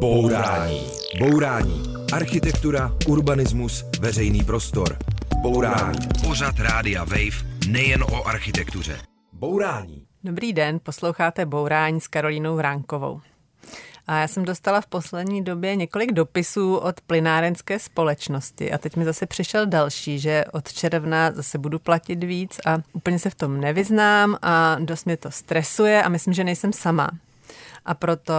Bourání. Bourání. Architektura, urbanismus, veřejný prostor. Bourání. Pořad Rádia Wave nejen o architektuře. Bourání. Dobrý den, posloucháte Bourání s Karolínou Vránkovou. A já jsem dostala v poslední době několik dopisů od plynárenské společnosti a teď mi zase přišel další, že od června zase budu platit víc a úplně se v tom nevyznám a dost mě to stresuje a myslím, že nejsem sama. A proto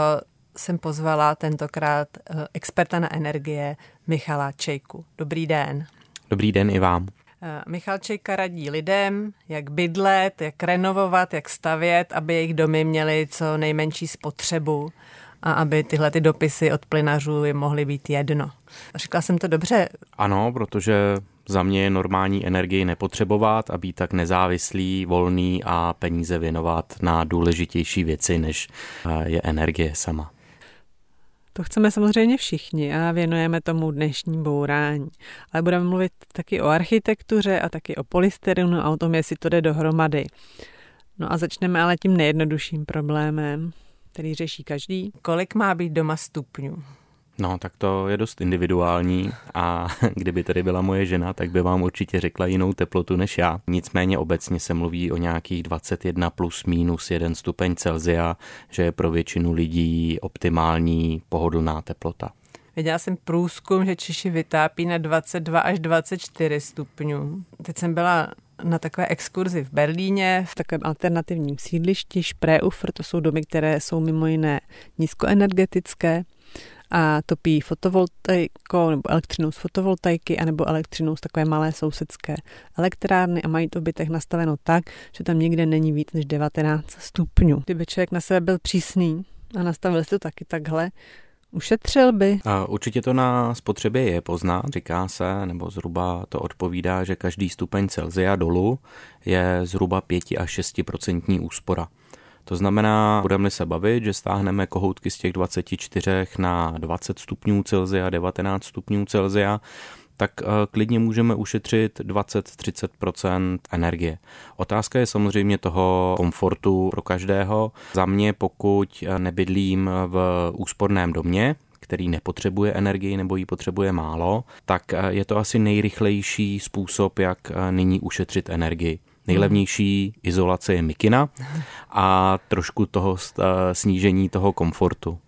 jsem pozvala tentokrát eh, experta na energie Michala Čejku. Dobrý den. Dobrý den i vám. Eh, Michal Čejka radí lidem, jak bydlet, jak renovovat, jak stavět, aby jejich domy měly co nejmenší spotřebu a aby tyhle ty dopisy od plynařů jim mohly být jedno. Řekla jsem to dobře? Ano, protože za mě je normální energii nepotřebovat a být tak nezávislý, volný a peníze věnovat na důležitější věci, než eh, je energie sama. To chceme samozřejmě všichni a věnujeme tomu dnešní bourání. Ale budeme mluvit taky o architektuře a taky o polystyrenu a o tom, jestli to jde dohromady. No a začneme ale tím nejjednodušším problémem, který řeší každý. Kolik má být doma stupňů? No, tak to je dost individuální a kdyby tady byla moje žena, tak by vám určitě řekla jinou teplotu než já. Nicméně obecně se mluví o nějakých 21 plus minus 1 stupeň Celzia, že je pro většinu lidí optimální pohodlná teplota. Viděla jsem průzkum, že Češi vytápí na 22 až 24 stupňů. Teď jsem byla na takové exkurzi v Berlíně, v takovém alternativním sídlišti Spreeufer, to jsou domy, které jsou mimo jiné nízkoenergetické a topí fotovoltaikou nebo elektřinou z fotovoltaiky anebo elektřinou z takové malé sousedské elektrárny a mají to bytech nastaveno tak, že tam nikde není víc než 19 stupňů. Kdyby člověk na sebe byl přísný a nastavil si to taky takhle, Ušetřil by? A určitě to na spotřebě je poznat, říká se, nebo zhruba to odpovídá, že každý stupeň Celzia dolů je zhruba 5 až 6% úspora. To znamená, budeme se bavit, že stáhneme kohoutky z těch 24 na 20 stupňů Celzia, 19 stupňů Celzia, tak eh, klidně můžeme ušetřit 20-30% energie. Otázka je samozřejmě toho komfortu pro každého. Za mě, pokud eh, nebydlím v úsporném domě, který nepotřebuje energii nebo ji potřebuje málo, tak eh, je to asi nejrychlejší způsob, jak nyní ušetřit energii. Nejlevnější izolace je mikina a trošku toho snížení toho komfortu.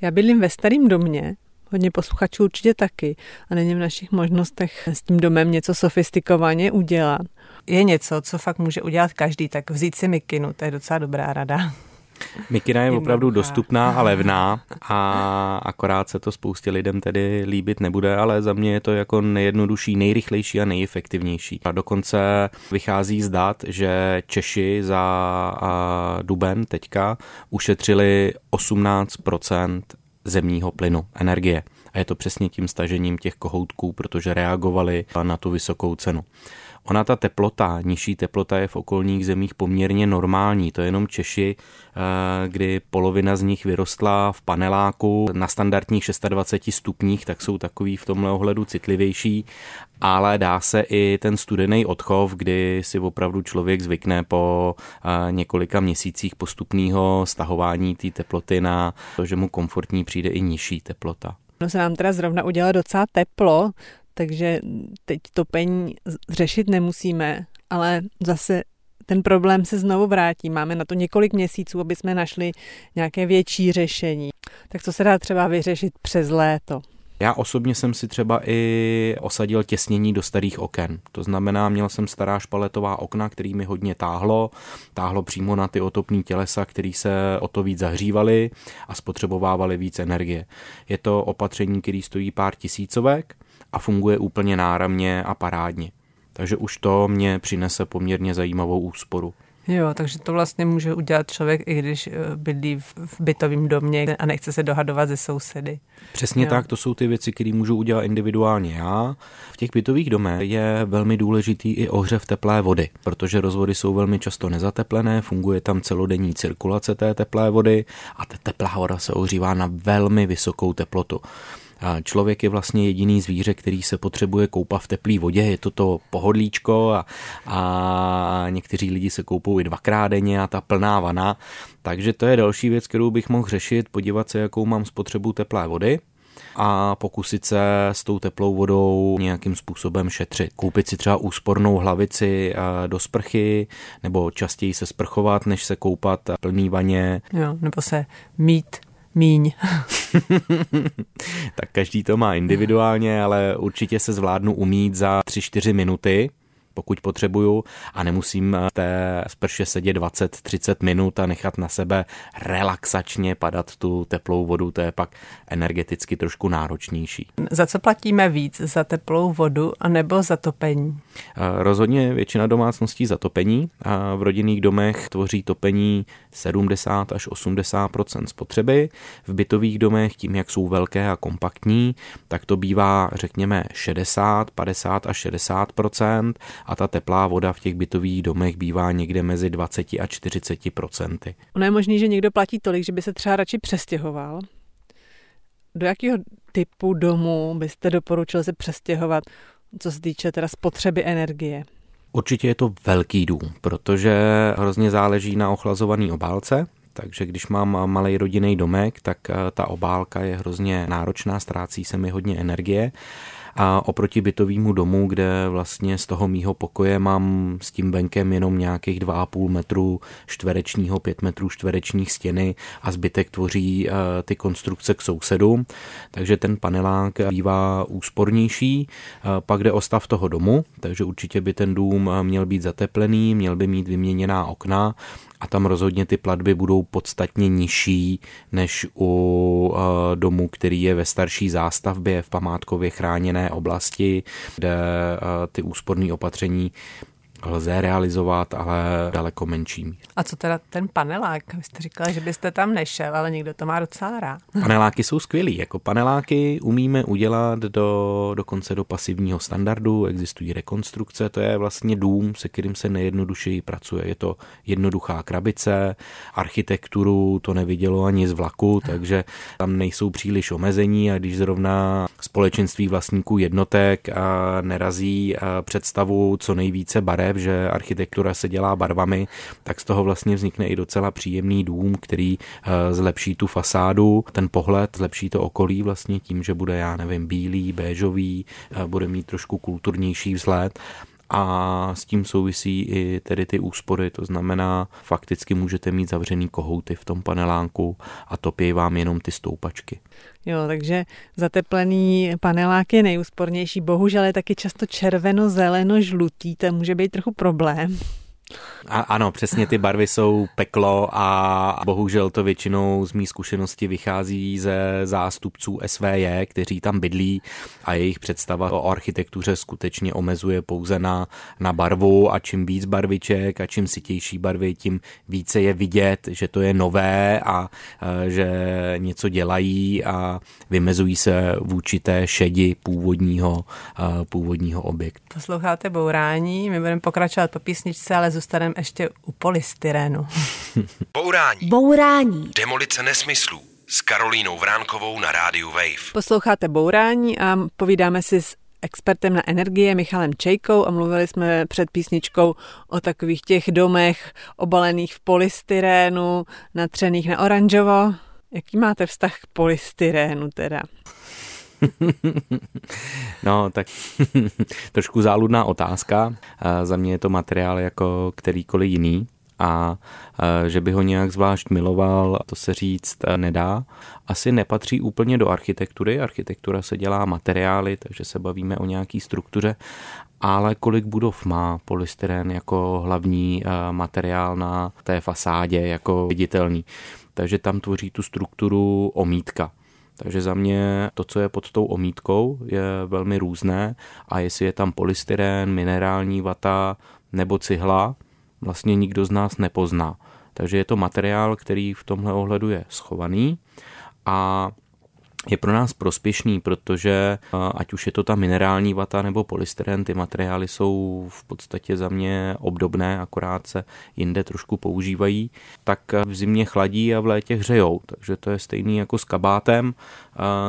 Já bydlím ve starém domě, hodně posluchačů určitě taky a není v našich možnostech s tím domem něco sofistikovaně udělat. Je něco, co fakt může udělat každý, tak vzít si mikinu, to je docela dobrá rada. Mikina je opravdu dostupná a levná a akorát se to spoustě lidem tedy líbit nebude, ale za mě je to jako nejjednodušší, nejrychlejší a nejefektivnější. A dokonce vychází z dat, že Češi za duben teďka ušetřili 18% zemního plynu, energie. A je to přesně tím stažením těch kohoutků, protože reagovali na tu vysokou cenu. Ona ta teplota, nižší teplota je v okolních zemích poměrně normální. To je jenom Češi, eh, kdy polovina z nich vyrostla v paneláku na standardních 26 stupních, tak jsou takový v tomhle ohledu citlivější, ale dá se i ten studený odchov, kdy si opravdu člověk zvykne po eh, několika měsících postupného stahování té teploty na to, že mu komfortní přijde i nižší teplota. No se nám teda zrovna udělalo docela teplo, takže teď topení řešit nemusíme, ale zase ten problém se znovu vrátí. Máme na to několik měsíců, aby jsme našli nějaké větší řešení. Tak co se dá třeba vyřešit přes léto? Já osobně jsem si třeba i osadil těsnění do starých oken. To znamená, měl jsem stará špaletová okna, který mi hodně táhlo. Táhlo přímo na ty otopní tělesa, který se o to víc zahřívaly a spotřebovávaly víc energie. Je to opatření, který stojí pár tisícovek a funguje úplně náramně a parádně. Takže už to mě přinese poměrně zajímavou úsporu. Jo, takže to vlastně může udělat člověk, i když eh, bydlí v bytovém domě a nechce se dohadovat ze sousedy. Přesně jo. tak, to jsou ty věci, které můžu udělat individuálně já. V těch bytových domech je velmi důležitý i ohřev teplé vody, protože rozvody jsou velmi často nezateplené, funguje tam celodenní cirkulace té teplé vody a ta teplá voda se ohřívá na velmi vysokou teplotu. Člověk je vlastně jediný zvíře, který se potřebuje koupat v teplé vodě, je to to pohodlíčko a, a někteří lidi se koupou i dvakrát denně a ta plná vana. Takže to je další věc, kterou bych mohl řešit, podívat se, jakou mám spotřebu teplé vody a pokusit se s tou teplou vodou nějakým způsobem šetřit. Koupit si třeba úspornou hlavici eh, do sprchy, nebo častěji se sprchovat, než se koupat plný vaně. Jo, nebo se mít míň. tak každý to má individuálně, ale určitě se zvládnu umít za 3-4 minuty pokud potřebuju a nemusím v té sprše sedět 20-30 minut a nechat na sebe relaxačně padat tu teplou vodu, to je pak energeticky trošku náročnější. Za co platíme víc? Za teplou vodu anebo za topení? Rozhodně většina domácností za topení. A v rodinných domech tvoří topení 70 až 80% spotřeby. V bytových domech, tím jak jsou velké a kompaktní, tak to bývá, řekněme, 60, 50 až 60 a ta teplá voda v těch bytových domech bývá někde mezi 20 a 40 procenty. Ono je možný, že někdo platí tolik, že by se třeba radši přestěhoval. Do jakého typu domu byste doporučil se přestěhovat, co se týče teda spotřeby energie? Určitě je to velký dům, protože hrozně záleží na ochlazované obálce, takže když mám malý rodinný domek, tak eh, ta obálka je hrozně náročná, ztrácí se mi hodně energie a oproti bytovému domu, kde vlastně z toho mýho pokoje mám s tím venkem jenom nějakých 2,5 metru čtverečního, 5 metrů čtverečních stěny a zbytek tvoří eh, ty konstrukce k sousedům, takže ten panelák bývá úspornější. Eh, pak jde o stav toho domu, takže určitě by ten dům měl být zateplený, měl by mít vyměněná okna, a tam rozhodně ty platby budou podstatně nižší než u eh, domu, který je ve starší zástavbě v památkově chráněné oblasti, kde eh, ty úsporné opatření lze realizovat, ale daleko menší A co teda ten panelák? Vy jste říkala, že byste tam nešel, ale někdo to má docela rád. Paneláky jsou skvělý. Jako paneláky umíme udělat do, dokonce do pasivního standardu, existují rekonstrukce, to je vlastně dům, se kterým se nejjednodušeji pracuje. Je to jednoduchá krabice, architekturu to nevidělo ani z vlaku, takže tam nejsou příliš omezení a když zrovna společenství vlastníků jednotek nerazí představu co nejvíce barev, barev, že architektura se dělá barvami, tak z toho vlastně vznikne i docela příjemný dům, který eh, zlepší tu fasádu, ten pohled, zlepší to okolí vlastně tím, že bude, já nevím, bílý, béžový, eh, bude mít trošku kulturnější vzhled a s tím souvisí i tedy ty úspory, to znamená fakticky můžete mít zavřený kohouty v tom panelánku a topí vám jenom ty stoupačky. Jo, takže zateplený panelák je nejúspornější. Bohužel je taky často červeno, zeleno, žlutý, to může být trochu problém. A, ano, přesně ty barvy jsou peklo a bohužel to většinou z mý zkušenosti vychází ze zástupců SVJ, kteří tam bydlí a jejich představa o architektuře skutečně omezuje pouze na, na barvu a čím víc barviček a čím sitější barvy, tím více je vidět, že to je nové a, a že něco dělají a vymezují se vůči té šedi původního, a, původního objektu. Posloucháte Bourání, my budeme pokračovat po písničce, ale zůstaneme ještě u polystyrenu. Bourání. Bourání. Demolice nesmyslů s Karolínou Vránkovou na rádiu Wave. Posloucháte Bourání a povídáme si s expertem na energie Michalem Čejkou a mluvili jsme před písničkou o takových těch domech obalených v polystyrénu, natřených na oranžovo. Jaký máte vztah k polystyrénu teda? no, tak trošku záludná otázka. Za mě je to materiál jako kterýkoliv jiný a že by ho nějak zvlášť miloval, to se říct nedá. Asi nepatří úplně do architektury. Architektura se dělá materiály, takže se bavíme o nějaký struktuře, ale kolik budov má polystyren jako hlavní materiál na té fasádě, jako viditelný. Takže tam tvoří tu strukturu omítka. Takže za mě to, co je pod tou omítkou, je velmi různé a jestli je tam polystyren, minerální vata nebo cihla, vlastně nikdo z nás nepozná. Takže je to materiál, který v tomhle ohledu je schovaný a je pro nás prospěšný, protože ať už je to ta minerální vata nebo polystyren, ty materiály jsou v podstatě za mě obdobné, akorát se jinde trošku používají, tak v zimě chladí a v létě hřejou, takže to je stejný jako s kabátem,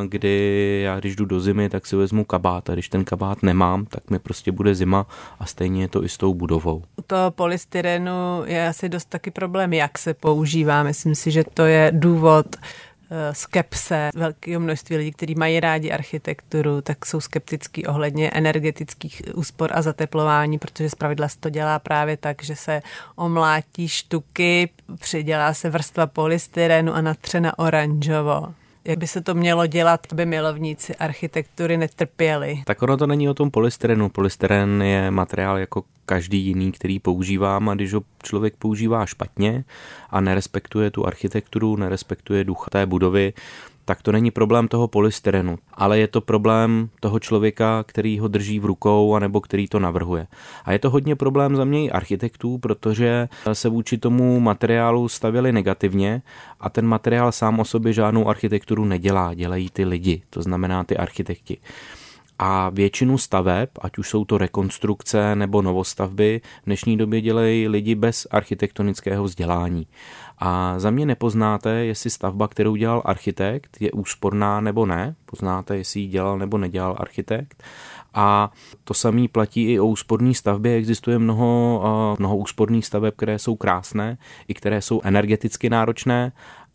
kdy já když jdu do zimy, tak si vezmu kabát a když ten kabát nemám, tak mi prostě bude zima a stejně je to i s tou budovou. U toho polystyrenu je asi dost taky problém, jak se používá. Myslím si, že to je důvod skepse velkého množství lidí, kteří mají rádi architekturu, tak jsou skeptický ohledně energetických úspor a zateplování, protože zpravidla se to dělá právě tak, že se omlátí štuky, přidělá se vrstva polystyrenu a natře na oranžovo jak by se to mělo dělat, aby milovníci architektury netrpěli. Tak ono to není o tom polystyrenu. Polystyren je materiál jako každý jiný, který používám a když ho člověk používá špatně a nerespektuje tu architekturu, nerespektuje ducha té budovy, tak to není problém toho polystyrenu, ale je to problém toho člověka, který ho drží v rukou anebo který to navrhuje. A je to hodně problém za mě i architektů, protože se vůči tomu materiálu stavili negativně a ten materiál sám o sobě žádnou architekturu nedělá, dělají ty lidi, to znamená ty architekti. A většinu staveb, ať už jsou to rekonstrukce nebo novostavby, v dnešní době dělají lidi bez architektonického vzdělání. A za mě nepoznáte, jestli stavba, kterou dělal architekt, je úsporná nebo ne. Poznáte, jestli ji dělal nebo nedělal architekt. A to samé platí i o úsporné stavbě. Existuje mnoho, mnoho úsporných staveb, které jsou krásné, i které jsou energeticky náročné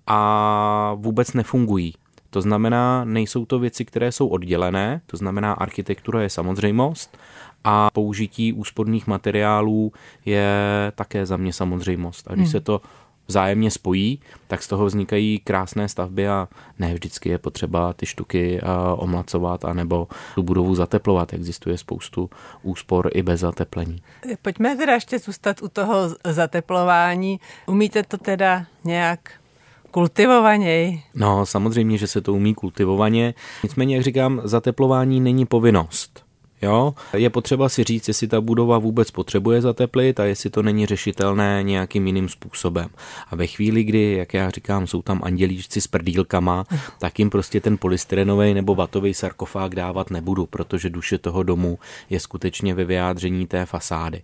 a vůbec nefungují. To znamená, nejsou to věci, které jsou oddělené, to znamená, architektura je samozřejmost a použití úsporných materiálů je také za mě samozřejmost. A když hmm. se to vzájemně spojí, tak z toho vznikají krásné stavby a ne vždycky je potřeba ty štuky omlacovat anebo tu budovu zateplovat. Existuje spoustu úspor i bez zateplení. Pojďme teda ještě zůstat u toho zateplování. Umíte to teda nějak kultivovaněji? No, samozřejmě, že se to umí kultivovaně. Nicméně, jak říkám, zateplování není povinnost. Jo? Je potřeba si říct, jestli ta budova vůbec potřebuje zateplit a jestli to není řešitelné nějakým jiným způsobem. A ve chvíli, kdy, jak já říkám, jsou tam andělíčci s prdílkama, tak jim prostě ten polystyrenový nebo vatový sarkofág dávat nebudu, protože duše toho domu je skutečně ve vyjádření té fasády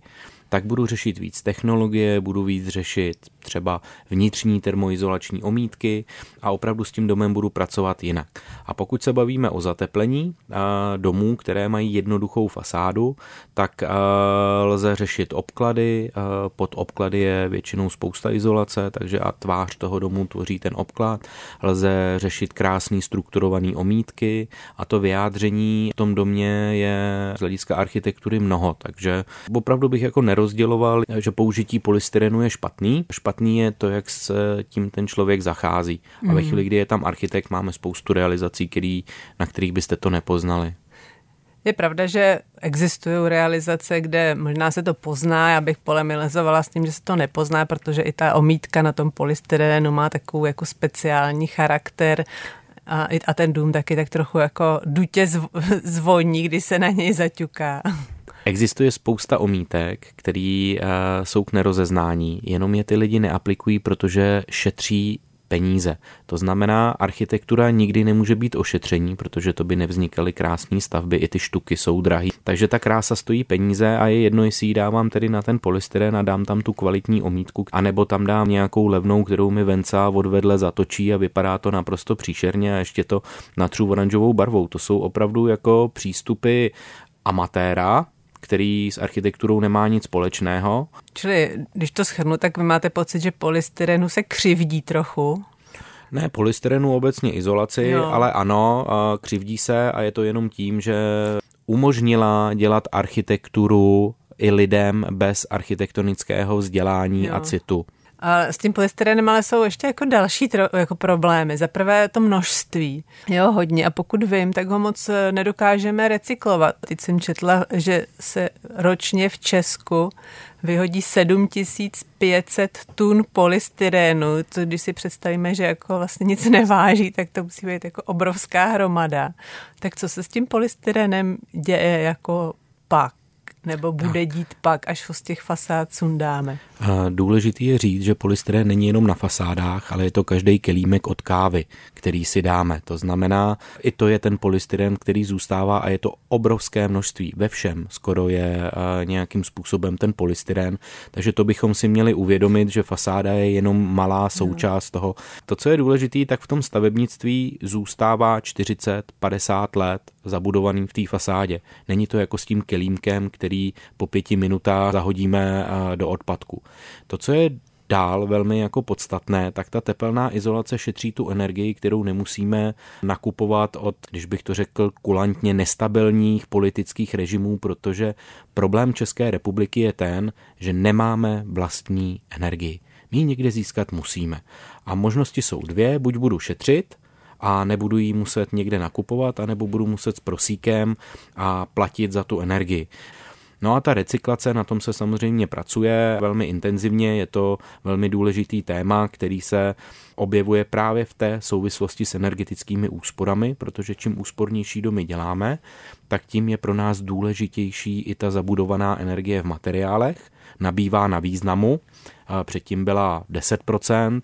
tak budu řešit víc technologie, budu víc řešit třeba vnitřní termoizolační omítky a opravdu s tím domem budu pracovat jinak. A pokud se bavíme o zateplení domů, které mají jednoduchou fasádu, tak lze řešit obklady, pod obklady je většinou spousta izolace, takže a tvář toho domu tvoří ten obklad. Lze řešit krásný strukturovaný omítky a to vyjádření v tom domě je z hlediska architektury mnoho, takže opravdu bych jako nerozděloval, že použití polystyrenu je špatný. Špatný je to, jak se tím ten člověk zachází. A ve mhm. chvíli, kdy je tam architekt, máme spoustu realizací, který, na kterých byste to nepoznali. Je pravda, že existují realizace, kde možná se to pozná, já bych polemizovala s tím, že se to nepozná, protože i ta omítka na tom polystyrenu má takovou jako speciální charakter a, a ten dům taky tak trochu jako dutě zvoní, když se na něj zaťuká. Existuje spousta omítek, které uh, jsou k nerozeznání, jenom je ty lidi neaplikují, protože šetří peníze. To znamená, architektura nikdy nemůže být ošetření, protože to by nevznikaly krásné stavby, i ty štuky jsou drahé. Takže ta krása stojí peníze a je jedno, jestli ji dávám tedy na ten polystyren a dám tam tu kvalitní omítku, anebo tam dám nějakou levnou, kterou mi venca odvedle zatočí a vypadá to naprosto příšerně a ještě to natřu oranžovou barvou. To jsou opravdu jako přístupy amatéra, který s architekturou nemá nic společného. Čili, když to schrnu, tak vy máte pocit, že polystyrenu se křivdí trochu? Ne, polystyrenu obecně izolaci, jo. ale ano, křivdí se a je to jenom tím, že umožnila dělat architekturu i lidem bez architektonického vzdělání jo. a citu. A s tím polystyrenem ale jsou ještě jako další tro, jako problémy. Za prvé to množství, jo, hodně. A pokud vím, tak ho moc eh, nedokážeme recyklovat. Teď jsem četla, že se ročně v Česku vyhodí 7500 tun polystyrenu, co když si představíme, že jako vlastně nic neváží, tak to musí být jako obrovská hromada. Tak co se s tím polystyrenem děje jako pak? Nebo bude tak. dít pak, až ho z těch fasád sundáme? Důležitý je říct, že polystyren není jenom na fasádách, ale je to každý kelímek od kávy, který si dáme. To znamená, i to je ten polystyren, který zůstává a je to obrovské množství. Ve všem skoro je nějakým způsobem ten polystyren, takže to bychom si měli uvědomit, že fasáda je jenom malá součást toho. To, co je důležité, tak v tom stavebnictví zůstává 40-50 let zabudovaný v té fasádě. Není to jako s tím kelímkem, který po pěti minutách zahodíme do odpadku. To, co je dál velmi jako podstatné, tak ta tepelná izolace šetří tu energii, kterou nemusíme nakupovat od, když bych to řekl, kulantně nestabilních politických režimů, protože problém České republiky je ten, že nemáme vlastní energii. My ji někde získat musíme. A možnosti jsou dvě, buď budu šetřit, a nebudu ji muset někde nakupovat, anebo budu muset s prosíkem a platit za tu energii. No a ta recyklace, na tom se samozřejmě pracuje velmi intenzivně, je to velmi důležitý téma, který se objevuje právě v té souvislosti s energetickými úsporami, protože čím úspornější domy děláme, tak tím je pro nás důležitější i ta zabudovaná energie v materiálech, nabývá na významu předtím byla 10%,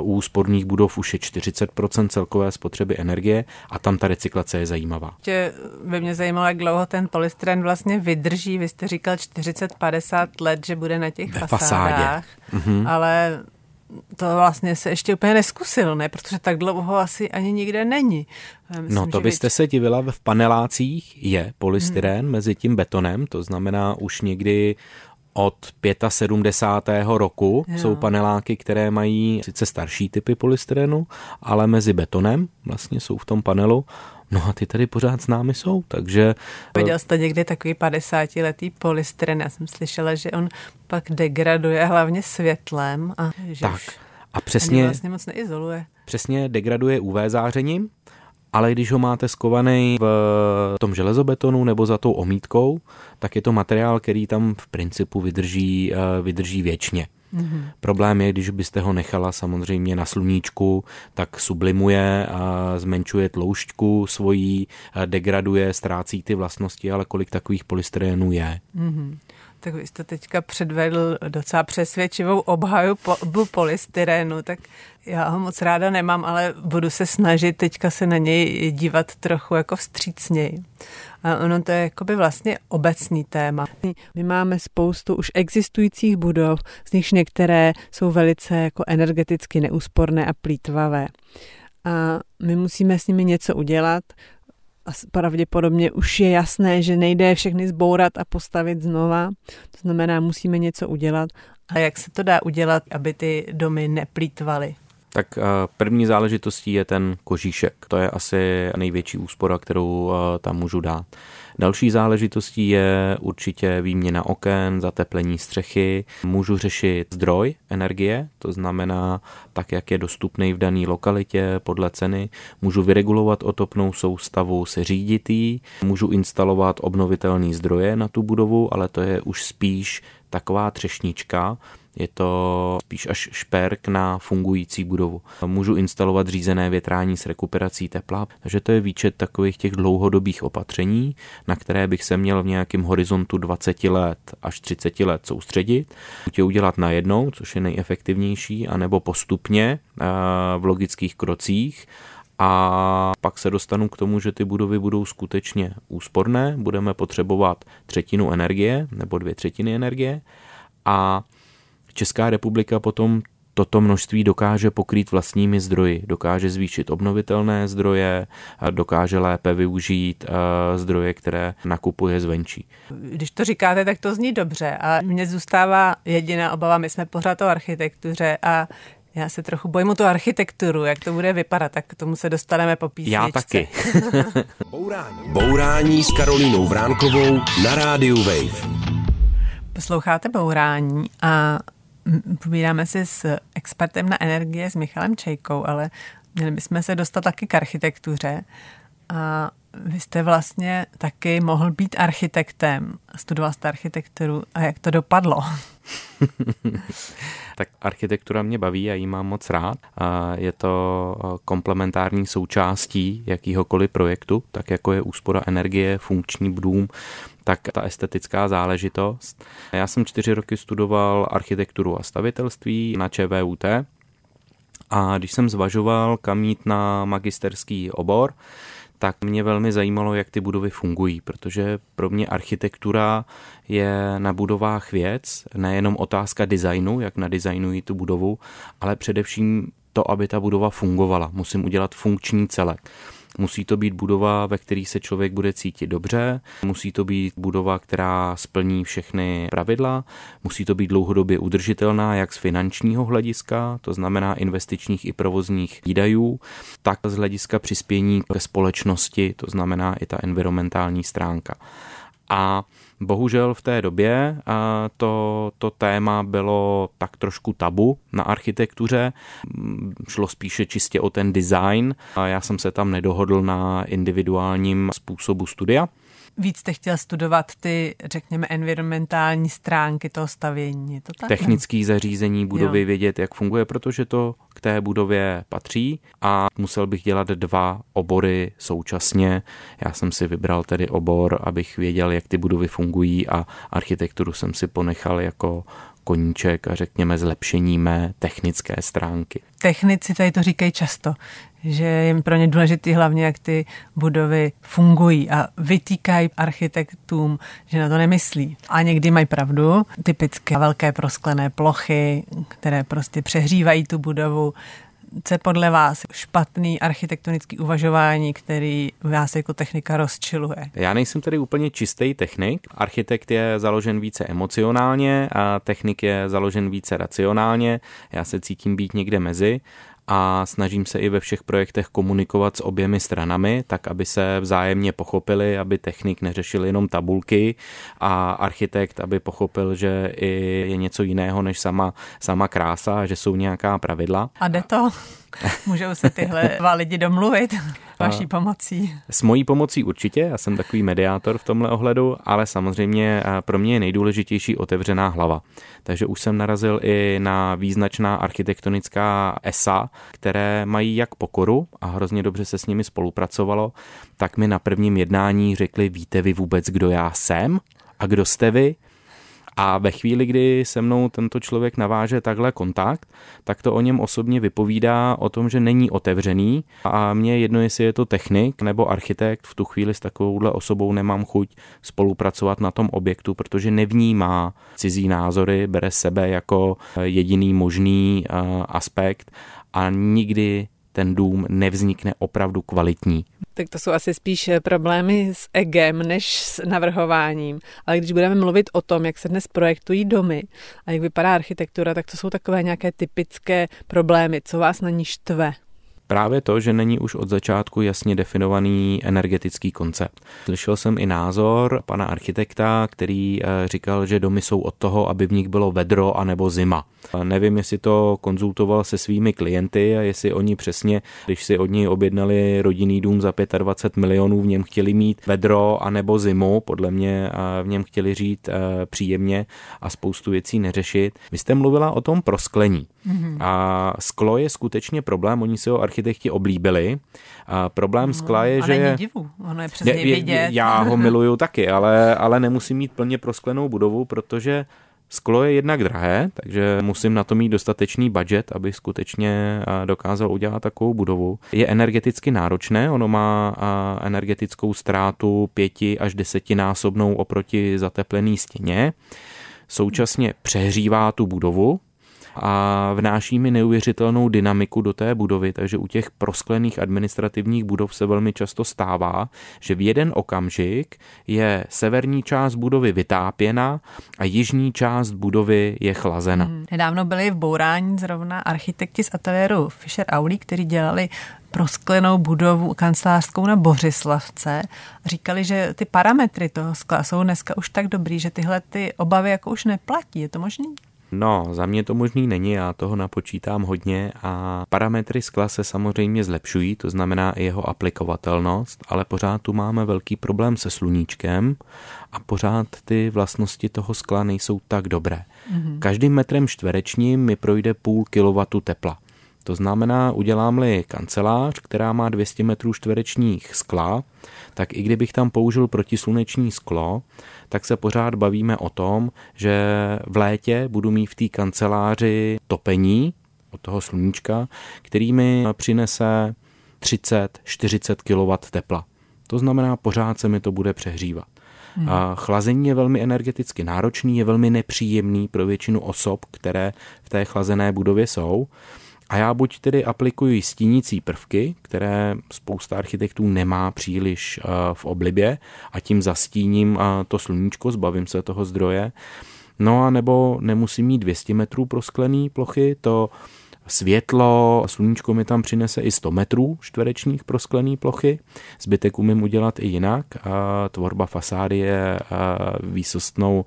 u úsporných budov už je 40% celkové spotřeby energie a tam ta recyklace je zajímavá. Tě by mě zajímalo, jak dlouho ten polystyren vlastně vydrží. Vy jste říkal 40-50 let, že bude na těch Ve fasádách. Mhm. ale to vlastně se ještě úplně neskusil, ne? Protože tak dlouho asi ani nikde není. Myslím, no to byste věc... se divila, v panelácích je polystyren hmm. mezi tím betonem, to znamená už někdy od 75. roku jo. jsou paneláky, které mají sice starší typy polystyrenu, ale mezi betonem vlastně jsou v tom panelu. No a ty tady pořád s námi jsou, takže... Viděl jste někdy takový 50-letý polystyren? Já jsem slyšela, že on pak degraduje hlavně světlem a že tak. A přesně, vlastně moc neizoluje. Přesně degraduje UV zářením, ale když ho máte skovaný v tom železobetonu nebo za tou omítkou, tak je to materiál, který tam v principu vydrží, eh, vydrží věčně. Mm-hmm. Problém je, když byste ho nechala samozřejmě na sluníčku, tak sublimuje, a zmenšuje tloušťku svojí, degraduje, ztrácí ty vlastnosti, ale kolik takových polystyrenů je. Mm-hmm. Tak vy jste teďka předvedl docela přesvědčivou obhaju po, polystyrenu, tak já ho moc ráda nemám, ale budu se snažit teďka se na něj dívat trochu jako vstřícněji. A ono to je jakoby vlastně obecný téma. My máme spoustu už existujících budov, z nichž některé jsou velice jako energeticky neúsporné a plítvavé. A my musíme s nimi něco udělat, pravděpodobně už je jasné, že nejde všechny zbourat a postavit znova. To znamená, musíme něco udělat. A jak se to dá udělat, aby ty domy neplýtvaly? Tak eh, první záležitostí je ten kožíšek. To je asi největší úspora, kterou eh, tam můžu dát. Další záležitostí je určitě výměna oken, zateplení střechy. Můžu řešit zdroj energie, to znamená tak, jak je dostupný v dané lokalitě podle ceny. Můžu vyregulovat otopnou soustavu se říditý, můžu instalovat obnovitelné zdroje na tu budovu, ale to je už spíš taková třešnička, je to spíš až šperk na fungující budovu. Můžu instalovat řízené větrání s rekuperací tepla, takže to je výčet takových těch dlouhodobých opatření, na které bych se měl v nějakém horizontu 20 let až 30 let soustředit. Buď je udělat najednou, což je nejefektivnější, anebo postupně eh, v logických krocích, a pak se dostanu k tomu, že ty budovy budou skutečně úsporné, budeme potřebovat třetinu energie nebo dvě třetiny energie a Česká republika potom toto množství dokáže pokrýt vlastními zdroji, dokáže zvýšit obnovitelné zdroje, dokáže lépe využít eh, zdroje, které nakupuje zvenčí. Když to říkáte, tak to zní dobře a mně zůstává jediná obava, my jsme pořád o architektuře a já se trochu bojím o tu architekturu, jak to bude vypadat, tak k tomu se dostaneme po písničce. Já taky. Bourání. Bourání s Karolínou Vránkovou na rádiu Wave. Posloucháte Bourání a povídáme si s expertem na energie, s Michalem Čejkou, ale měli bychom se dostat taky k architektuře. A vy jste vlastně taky mohl být architektem, studoval jste architekturu a jak to dopadlo? tak architektura mě baví, a ji mám moc rád. A je to komplementární součástí jakýhokoliv projektu, tak jako je úspora energie, funkční dům, tak ta estetická záležitost. Já jsem čtyři roky studoval architekturu a stavitelství na ČVUT a když jsem zvažoval, kam jít na magisterský obor, tak mě velmi zajímalo, jak ty budovy fungují, protože pro mě architektura je na budovách věc, nejenom otázka designu, jak nadizajnují tu budovu, ale především to, aby ta budova fungovala. Musím udělat funkční celek. Musí to být budova, ve které se člověk bude cítit dobře, musí to být budova, která splní všechny pravidla, musí to být dlouhodobě udržitelná jak z finančního hlediska, to znamená investičních i provozních výdajů, tak z hlediska přispění ke společnosti, to znamená i ta environmentální stránka. A Bohužel v té době to, to téma bylo tak trošku tabu na architektuře, šlo spíše čistě o ten design a já jsem se tam nedohodl na individuálním způsobu studia. Víc jste chtěl studovat ty, řekněme, environmentální stránky toho stavění, je to tak? Technický zařízení budovy, jo. vědět, jak funguje, protože to k té budově patří a musel bych dělat dva obory současně. Já jsem si vybral tedy obor, abych věděl, jak ty budovy fungují a architekturu jsem si ponechal jako koníček a řekněme zlepšení mé technické stránky. Technici tady to říkají často, že je pro ně důležité hlavně, jak ty budovy fungují a vytýkají architektům, že na to nemyslí. A někdy mají pravdu, typické velké prosklené plochy, které prostě přehřívají tu budovu, co podle vás špatný architektonický uvažování, který vás jako technika rozčiluje? Já nejsem tedy úplně čistý technik. Architekt je založen více emocionálně a technik je založen více racionálně. Já se cítím být někde mezi a snažím se i ve všech projektech komunikovat s oběmi stranami, tak aby se vzájemně pochopili, aby technik neřešil jenom tabulky a architekt, aby pochopil, že i je něco jiného než sama, sama krása, že jsou nějaká pravidla. A jde to? Můžou se tyhle dva lidi domluvit vaší pomocí? S mojí pomocí určitě, já jsem takový mediátor v tomhle ohledu, ale samozřejmě pro mě je nejdůležitější otevřená hlava. Takže už jsem narazil i na význačná architektonická ESA, které mají jak pokoru a hrozně dobře se s nimi spolupracovalo, tak mi na prvním jednání řekli, víte vy vůbec, kdo já jsem a kdo jste vy? A ve chvíli, kdy se mnou tento člověk naváže takhle kontakt, tak to o něm osobně vypovídá o tom, že není otevřený. A mě jedno, jestli je to technik nebo architekt, v tu chvíli s takovouhle osobou nemám chuť spolupracovat na tom objektu, protože nevnímá cizí názory, bere sebe jako jediný možný eh, aspekt a nikdy ten dům nevznikne opravdu kvalitní. Tak to jsou asi spíš eh, problémy s egem než s navrhováním. Ale když budeme mluvit o tom, jak se dnes projektují domy a jak vypadá architektura, tak to jsou takové nějaké typické problémy. Co vás na ní štve? Právě to, že není už od začátku jasně definovaný energetický koncept. Slyšel jsem i názor pana architekta, který eh, říkal, že domy jsou od toho, aby v nich bylo vedro a nebo zima. Nevím, jestli to konzultoval se svými klienty a jestli oni přesně, když si od něj objednali rodinný dům za 25 milionů, v něm chtěli mít vedro a nebo zimu, podle mě v něm chtěli žít eh, příjemně a spoustu věcí neřešit. Vy jste mluvila o tom prosklení. Mm-hmm. A sklo je skutečně problém, oni si ho architekti oblíbili. A problém no, skla je, že... Divu, ono je přesně je, vidět. Já ho miluju taky, ale, ale nemusím mít plně prosklenou budovu, protože Sklo je jednak drahé, takže musím na to mít dostatečný budget, aby skutečně dokázal udělat takovou budovu. Je energeticky náročné, ono má energetickou ztrátu pěti až desetinásobnou oproti zateplený stěně. Současně přehřívá tu budovu, a vnáší mi neuvěřitelnou dynamiku do té budovy, takže u těch prosklených administrativních budov se velmi často stává, že v jeden okamžik je severní část budovy vytápěna a jižní část budovy je chlazena. Hmm. Nedávno byli v Bourání zrovna architekti z ateliéru Fischer Auli, kteří dělali prosklenou budovu kancelářskou na Bořislavce. Říkali, že ty parametry toho skla jsou dneska už tak dobrý, že tyhle ty obavy jako už neplatí. Je to možné? No, za mě to možný není, já toho napočítám hodně a parametry skla se samozřejmě zlepšují, to znamená i jeho aplikovatelnost, ale pořád tu máme velký problém se sluníčkem a pořád ty vlastnosti toho skla nejsou tak dobré. Mm-hmm. Každým metrem čtverečním mi projde půl kilowattu tepla. To znamená, udělám-li kancelář, která má 200 metrů čtverečních skla, tak i kdybych tam použil protisluneční sklo, tak se pořád bavíme o tom, že v létě budu mít v té kanceláři topení od toho sluníčka, který mi přinese 30-40 kW tepla. To znamená, pořád se mi to bude přehřívat. Hmm. A chlazení je velmi energeticky náročný, je velmi nepříjemný pro většinu osob, které v té chlazené budově jsou. A já buď tedy aplikuji stínící prvky, které spousta architektů nemá příliš eh, v oblibě a tím zastíním eh, to sluníčko, zbavím se toho zdroje. No a nebo nemusím mít 200 metrů prosklený plochy, to světlo, sluníčko mi tam přinese i 100 metrů čtverečních pro sklený plochy. Zbytek umím udělat i jinak. Tvorba fasády je výsostnou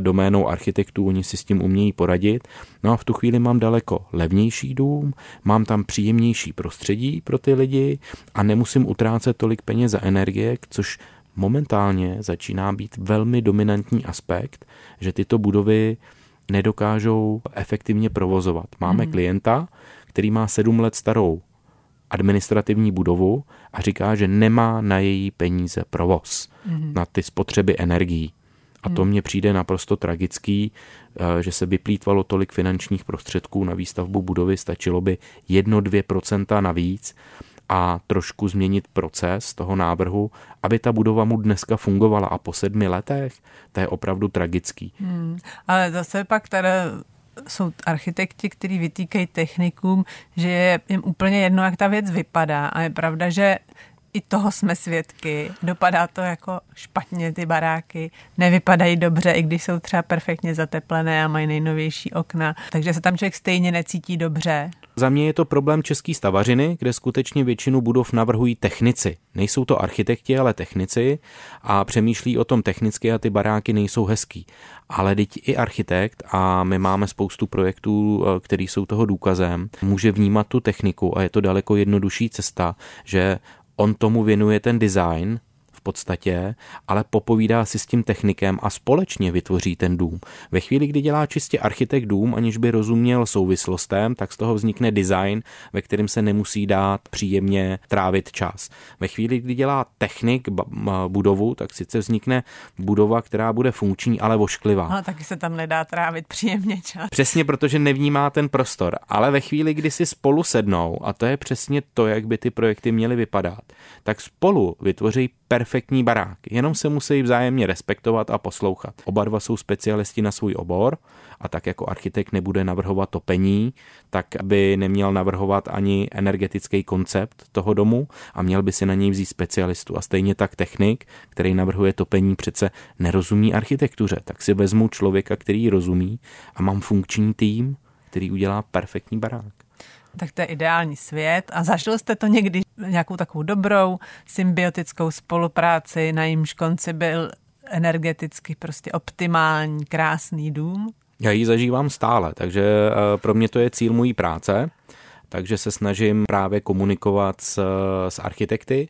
doménou architektů, oni si s tím umějí poradit. No a v tu chvíli mám daleko levnější dům, mám tam příjemnější prostředí pro ty lidi a nemusím utrácet tolik peněz za energie, což momentálně začíná být velmi dominantní aspekt, že tyto budovy nedokážou efektivně provozovat. Máme mm. klienta, který má sedm let starou administrativní budovu a říká, že nemá na její peníze provoz, mm. na ty spotřeby energií. A to mhm. mně přijde naprosto tragický, eh, že se vyplýtvalo tolik finančních prostředků na výstavbu budovy, stačilo by 1-2% navíc a trošku změnit proces toho návrhu, aby ta budova mu dneska fungovala a po sedmi letech, to je opravdu tragický. Hmm, ale zase pak teda jsou architekti, kteří vytýkají technikům, že je jim úplně jedno, jak ta věc vypadá. A je pravda, že i toho jsme svědky. Dopadá to jako špatně ty baráky, nevypadají dobře, i když jsou třeba perfektně zateplené a mají nejnovější okna, takže se tam člověk stejně necítí dobře. Za mě je to problém české stavařiny, kde skutečně většinu budov navrhují technici. Nejsou to architekti, ale technici a přemýšlí o tom technicky a ty baráky nejsou hezký. Ale teď i architekt, a my máme spoustu projektů, eh, které jsou toho důkazem, může vnímat tu techniku a je to daleko jednodušší cesta, že on tomu věnuje ten design, podstatě, ale popovídá si s tím technikem a společně vytvoří ten dům. Ve chvíli, kdy dělá čistě architekt dům, aniž by rozuměl souvislostem, tak z toho vznikne design, ve kterém se nemusí dát příjemně trávit čas. Ve chvíli, kdy dělá technik budovu, tak sice vznikne budova, která bude funkční, ale vošklivá. Ale taky se tam nedá trávit příjemně čas. Přesně, protože nevnímá ten prostor. Ale ve chvíli, kdy si spolu sednou, a to je přesně to, jak by ty projekty měly vypadat, tak spolu vytvoří perfektní barák, jenom se musí vzájemně respektovat a poslouchat. Oba dva jsou specialisti na svůj obor a tak jako architekt nebude navrhovat topení, tak by neměl navrhovat ani energetický koncept toho domu a měl by si na něj vzít specialistu. A stejně tak technik, který navrhuje topení, přece nerozumí architektuře, tak si vezmu člověka, který rozumí a mám funkční tým, který udělá perfektní barák. Tak to je ideální svět. A zažil jste to někdy nějakou takovou dobrou symbiotickou spolupráci, na jímž konci byl energeticky prostě optimální, krásný dům? Já ji zažívám stále, takže eh, pro mě to je cíl mojí práce, takže se snažím právě komunikovat s, s architekty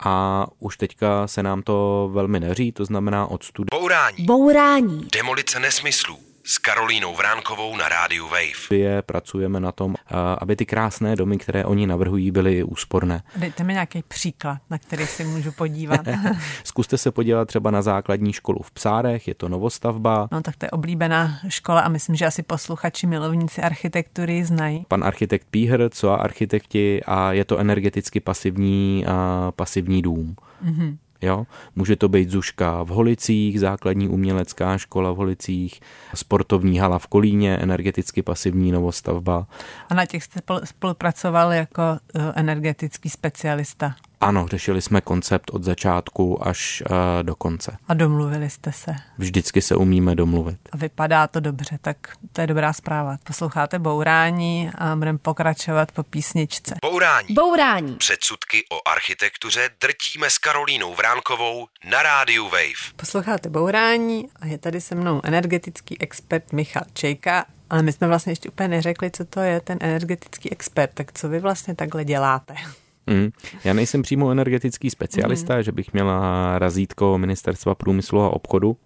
a už teďka se nám to velmi daří, to znamená od studia. Bourání. Bourání. Demolice nesmyslů s Karolínou Vránkovou na rádiu Wave. Je, pracujeme na tom, aby ty krásné domy, které oni navrhují, byly úsporné. Dejte mi nějaký příklad, na který si můžu podívat. Zkuste se podívat třeba na základní školu v Psárech, je to novostavba. No tak to je oblíbená škola a myslím, že asi posluchači milovníci architektury znají. Pan architekt Píhr, co a architekti a je to energeticky pasivní, a pasivní dům. Mm-hmm. Jo? Může to být Zuška v Holicích, základní umělecká škola v Holicích, sportovní hala v Kolíně, energeticky pasivní novostavba. A na těch jste spolupracoval jako eh, energetický specialista? Ano, řešili jsme koncept od začátku až uh, do konce. A domluvili jste se? Vždycky se umíme domluvit. A vypadá to dobře, tak to je dobrá zpráva. Posloucháte Bourání a budeme pokračovat po písničce. Bourání. Bourání. Předsudky o architektuře drtíme s Karolínou Vránkovou na rádiu Wave. Posloucháte Bourání a je tady se mnou energetický expert Michal Čejka ale my jsme vlastně ještě úplně neřekli, co to je ten energetický expert. Tak co vy vlastně takhle děláte? Mm. Já nejsem přímo energetický specialista, mm. že bych měla razítko Ministerstva průmyslu a obchodu,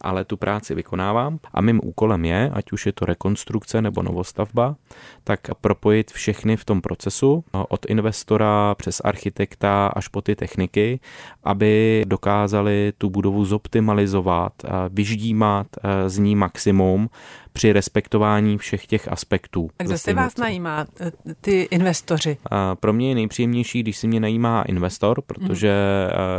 ale tu práci vykonávám a mým úkolem je, ať už je to rekonstrukce nebo novostavba, tak propojit všechny v tom procesu, od investora přes architekta až po ty techniky, aby dokázali tu budovu zoptimalizovat, vyždímat z ní maximum, při respektování všech těch aspektů. Tak zase vás najímá eh, ty investoři? Pro mě je nejpříjemnější, když si mě najímá investor, protože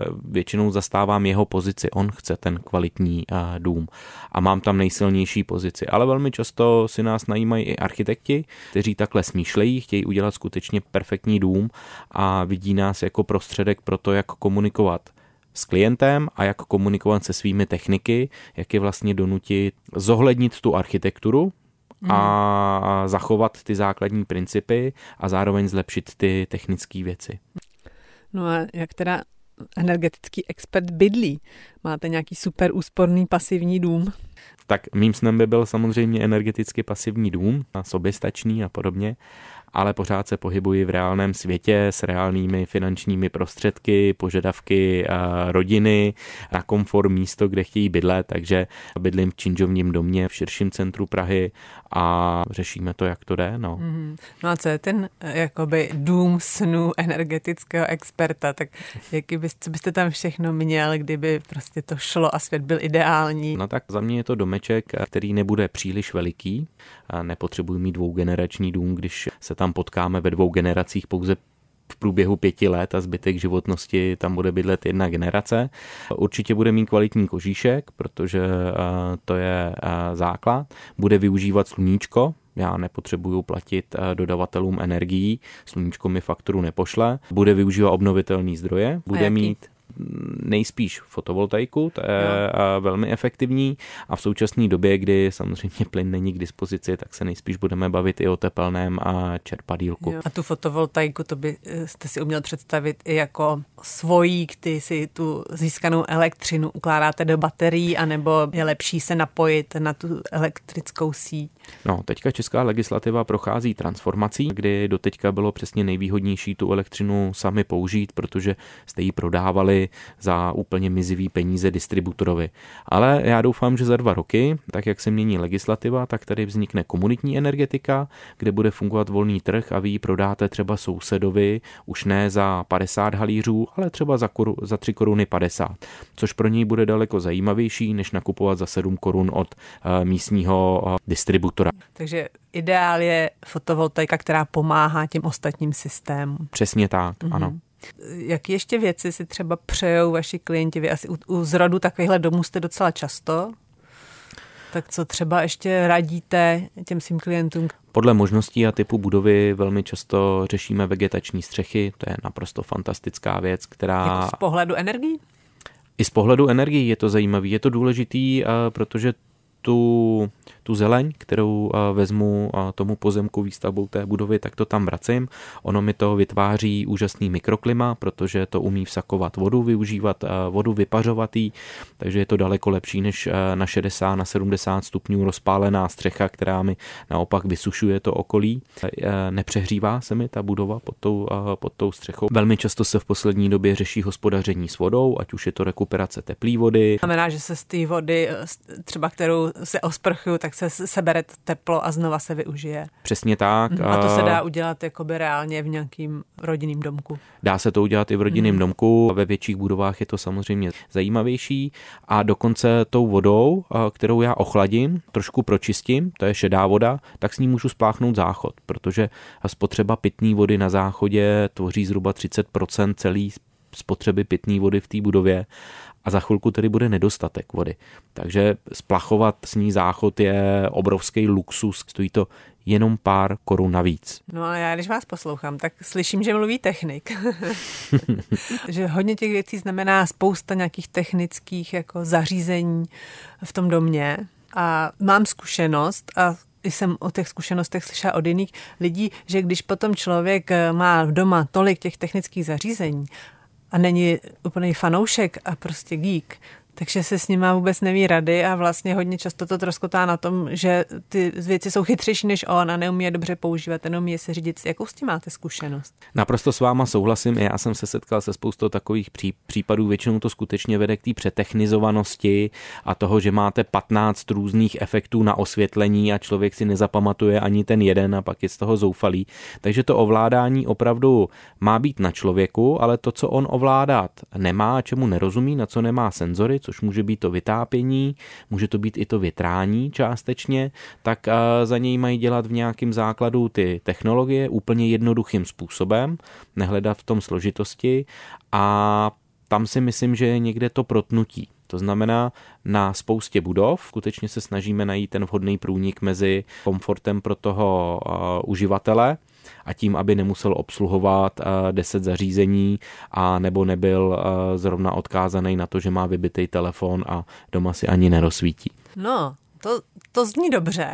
mm. většinou zastávám jeho pozici. On chce ten kvalitní eh, dům a mám tam nejsilnější pozici. Ale velmi často si nás najímají i architekti, kteří takhle smýšlejí, chtějí udělat skutečně perfektní dům a vidí nás jako prostředek pro to, jak komunikovat s klientem a jak komunikovat se svými techniky, jak je vlastně donutit zohlednit tu architekturu a mhm. zachovat ty základní principy a zároveň zlepšit ty technické věci. No a jak teda energetický expert bydlí? Máte nějaký super úsporný pasivní dům? Tak mým snem by byl samozřejmě energeticky pasivní dům, soběstačný a podobně ale pořád se pohybuji v reálném světě s reálnými finančními prostředky, požadavky rodiny na komfort místo, kde chtějí bydlet, takže bydlím v činžovním domě v širším centru Prahy a řešíme to, jak to jde. No, mm-hmm. no a co je ten jakoby dům snů energetického experta, tak jaký byste, byste tam všechno měl, kdyby prostě to šlo a svět byl ideální? No tak za mě je to domeček, který nebude příliš veliký, nepotřebuji mít dvougenerační dům, když se tam potkáme ve dvou generacích pouze v průběhu pěti let a zbytek životnosti tam bude bydlet jedna generace. Určitě bude mít kvalitní kožíšek, protože eh, to je eh, základ. Bude využívat sluníčko, já nepotřebuju platit eh, dodavatelům energií, sluníčko mi fakturu nepošle, bude využívat obnovitelné zdroje, bude mít nejspíš fotovoltaiku, to je jo. velmi efektivní a v současné době, kdy samozřejmě plyn není k dispozici, tak se nejspíš budeme bavit i o tepelném a čerpadílku. Jo. A tu fotovoltaiku, to byste si uměl představit i jako svojí, kdy si tu získanou elektřinu ukládáte do baterií, anebo je lepší se napojit na tu elektrickou síť? No, teďka česká legislativa prochází transformací, kdy doteďka bylo přesně nejvýhodnější tu elektřinu sami použít, protože jste ji prodávali za úplně mizivý peníze distributorovi. Ale já doufám, že za dva roky, tak jak se mění legislativa, tak tady vznikne komunitní energetika, kde bude fungovat volný trh a vy ji prodáte třeba sousedovi už ne za 50 halířů, ale třeba za, koru, za 3 koruny 50, což pro něj bude daleko zajímavější, než nakupovat za 7 korun od uh, místního uh, distributora. Takže ideál je fotovoltaika, která pomáhá těm ostatním systémům. Přesně tak, mm-hmm. ano. Jaký ještě věci si třeba přejou vaši klienti? Vy asi u, u zrodu takovýchhle domů jste docela často. Tak co třeba ještě radíte těm svým klientům? Podle možností a typu budovy velmi často řešíme vegetační střechy. To je naprosto fantastická věc, která... Jako z pohledu energií? I z pohledu energií je to zajímavý. Je to důležitý, protože tu tu zeleň, kterou vezmu tomu pozemku výstavbou té budovy, tak to tam vracím. Ono mi to vytváří úžasný mikroklima, protože to umí vsakovat vodu, využívat vodu vypařovatý, takže je to daleko lepší než na 60, na 70 stupňů rozpálená střecha, která mi naopak vysušuje to okolí. Nepřehřívá se mi ta budova pod tou, pod tou střechou. Velmi často se v poslední době řeší hospodaření s vodou, ať už je to rekuperace teplé vody. Znamená, že se z té vody, třeba kterou se osprchuju, tak se sebere teplo a znova se využije. Přesně tak. A to se dá udělat jakoby reálně v nějakým rodinným domku. Dá se to udělat i v rodinném hmm. domku, ve větších budovách je to samozřejmě zajímavější a dokonce tou vodou, kterou já ochladím, trošku pročistím, to je šedá voda, tak s ní můžu spláchnout záchod, protože spotřeba pitné vody na záchodě tvoří zhruba 30% celý spotřeby pitné vody v té budově a za chvilku tedy bude nedostatek vody. Takže splachovat s ní záchod je obrovský luxus, stojí to jenom pár korun navíc. No a já, když vás poslouchám, tak slyším, že mluví technik. že hodně těch věcí znamená spousta nějakých technických jako zařízení v tom domě. A mám zkušenost a jsem o těch zkušenostech slyšela od jiných lidí, že když potom člověk má v doma tolik těch technických zařízení a není úplný fanoušek a prostě geek, takže se s nima vůbec neví rady a vlastně hodně často to troskotá na tom, že ty věci jsou chytřejší než on a neumí je dobře používat, neumí je se řídit. Jakou s tím máte zkušenost? Naprosto s váma souhlasím. Já jsem se setkal se spoustou takových pří, případů. Většinou to skutečně vede k té přetechnizovanosti a toho, že máte 15 různých efektů na osvětlení a člověk si nezapamatuje ani ten jeden a pak je z toho zoufalý. Takže to ovládání opravdu má být na člověku, ale to, co on ovládat nemá, čemu nerozumí, na co nemá senzory, což může být to vytápění, může to být i to větrání částečně, tak eh, za něj mají dělat v nějakém základu ty technologie úplně jednoduchým způsobem, nehledat v tom složitosti a tam si myslím, že je někde to protnutí. To znamená, na spoustě budov skutečně se snažíme najít ten vhodný průnik mezi komfortem pro toho uh, uživatele a tím, aby nemusel obsluhovat 10 eh, zařízení a nebo nebyl eh, zrovna odkázaný na to, že má vybitý telefon a doma si ani nerozsvítí. No, to, to zní dobře,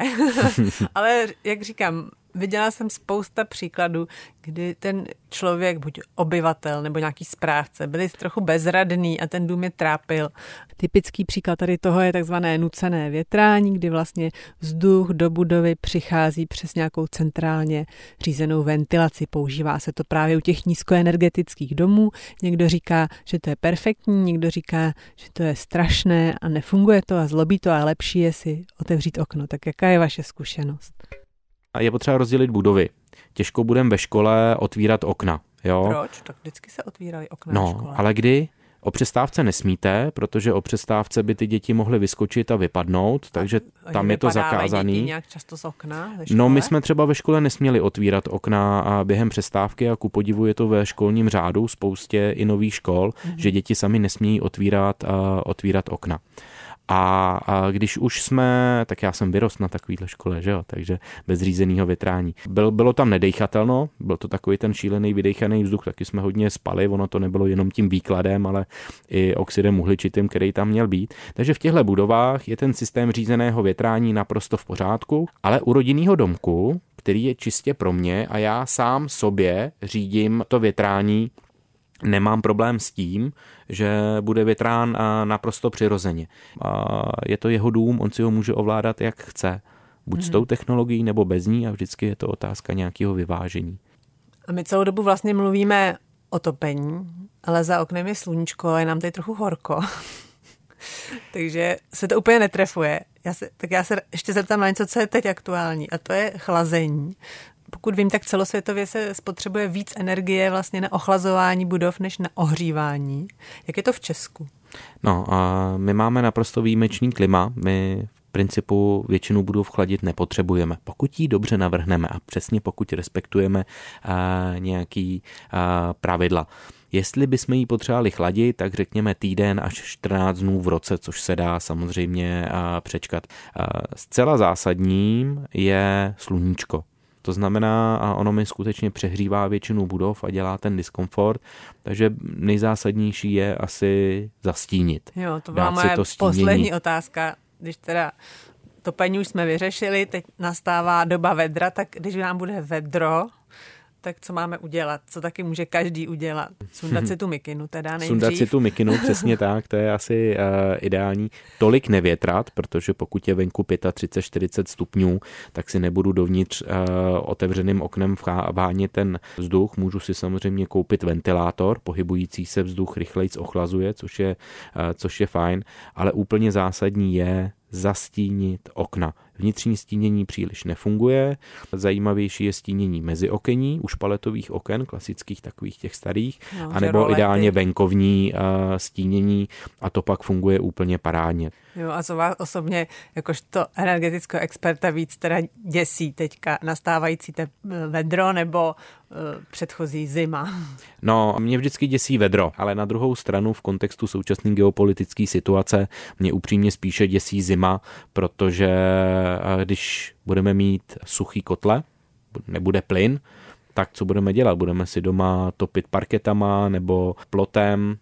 ale jak říkám, viděla jsem spousta příkladů, kdy ten člověk, buď obyvatel nebo nějaký správce, byli trochu bezradný a ten dům je trápil. Typický příklad tady toho je takzvané nucené větrání, kdy vlastně vzduch do budovy přichází přes nějakou centrálně řízenou ventilaci. Používá se to právě u těch nízkoenergetických domů. Někdo říká, že to je perfektní, někdo říká, že to je strašné a nefunguje to a zlobí to a lepší je si otevřít okno. Tak jaká je vaše zkušenost? Je potřeba rozdělit budovy. Těžko budeme ve škole otvírat okna. Jo? Proč? Tak vždycky se otvíraly okna No, ve škole. ale kdy? O přestávce nesmíte, protože o přestávce by ty děti mohly vyskočit a vypadnout, takže a tam je to zakázaný. Děti nějak často z okna ve No, my jsme třeba ve škole nesměli otvírat okna a během přestávky a ku podivu je to ve školním řádu spoustě i nových škol, mm-hmm. že děti sami nesmějí otvírat, uh, otvírat okna. A, a když už jsme, tak já jsem vyrost na takovýhle škole, že jo, takže bez řízeného větrání. Byl, bylo tam nedejchatelno, byl to takový ten šílený vydejchaný vzduch, taky jsme hodně spali, ono to nebylo jenom tím výkladem, ale i oxidem uhličitým, který tam měl být. Takže v těchto budovách je ten systém řízeného větrání naprosto v pořádku, ale u rodinného domku, který je čistě pro mě a já sám sobě řídím to větrání nemám problém s tím, že bude větrán naprosto přirozeně. Je to jeho dům, on si ho může ovládat, jak chce. Buď s tou mhm. technologií, nebo bez ní a vždycky je to otázka nějakého vyvážení. A my celou dobu vlastně mluvíme o topení, ale za oknem je sluníčko a je nám tady trochu horko. Takže se to úplně netrefuje. Já se, tak já se ještě zeptám na něco, co je teď aktuální, a to je chlazení pokud vím, tak celosvětově se spotřebuje víc energie vlastně na ochlazování budov než na ohřívání. Jak je to v Česku? No, a my máme naprosto výjimečný klima. My v principu většinu budov chladit nepotřebujeme. Pokud ji dobře navrhneme a přesně pokud respektujeme a, nějaký a, pravidla. Jestli bychom ji potřebovali chladit, tak řekněme týden až 14 dnů v roce, což se dá samozřejmě přečkat. Zcela zásadním je sluníčko. To znamená, a ono mi skutečně přehřívá většinu budov a dělá ten diskomfort, takže nejzásadnější je asi zastínit. Jo, to byla moje to poslední otázka, když teda to paní už jsme vyřešili, teď nastává doba vedra, tak když nám bude vedro, tak co máme udělat? Co taky může každý udělat? Sundat si tu mikinu teda nejdřív. Sundat si tu mikinu, přesně tak, to je asi uh, ideální. Tolik nevětrat, protože pokud je venku 35-40 stupňů, tak si nebudu dovnitř uh, otevřeným oknem vhánět ten vzduch. Můžu si samozřejmě koupit ventilátor, pohybující se vzduch rychleji ochlazuje, což je, uh, což je fajn, ale úplně zásadní je zastínit okna. Vnitřní stínění příliš nefunguje, zajímavější je stínění mezi okení, u špaletových oken, klasických takových těch starých, no, anebo ideálně venkovní uh, stínění a to pak funguje úplně parádně. Jo, a co vás osobně, jakožto energetického experta, víc teda děsí teďka nastávající te vedro nebo uh, předchozí zima? No, mě vždycky děsí vedro, ale na druhou stranu v kontextu současné geopolitické situace mě upřímně spíše děsí zima, protože uh, když budeme mít suchý kotle, nebude plyn, tak co budeme dělat? Budeme si doma topit parketama nebo plotem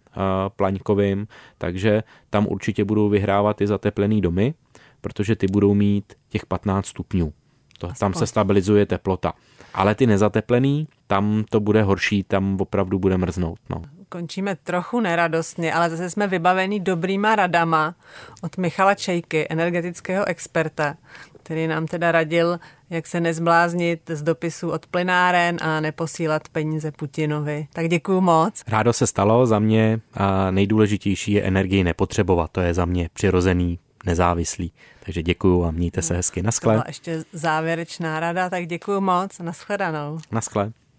plaňkovým, takže tam určitě budou vyhrávat i zateplený domy, protože ty budou mít těch 15 stupňů. To, tam se stabilizuje teplota. Ale ty nezateplený, tam to bude horší, tam opravdu bude mrznout. No. Končíme trochu neradostně, ale zase jsme vybavení dobrýma radama od Michala Čejky, energetického experta, který nám teda radil, jak se nezbláznit z dopisu od plynáren a neposílat peníze Putinovi. Tak děkuju moc. Rádo se stalo, za mě a nejdůležitější je energii nepotřebovat, to je za mě přirozený, nezávislý. Takže děkuju a mějte se hezky. Naschle. To byla ještě závěrečná rada, tak děkuju moc. Naschledanou. Naschle.